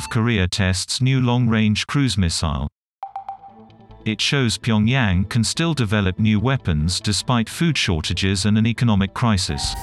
North Korea tests new long-range cruise missile. It shows Pyongyang can still develop new weapons despite food shortages and an economic crisis.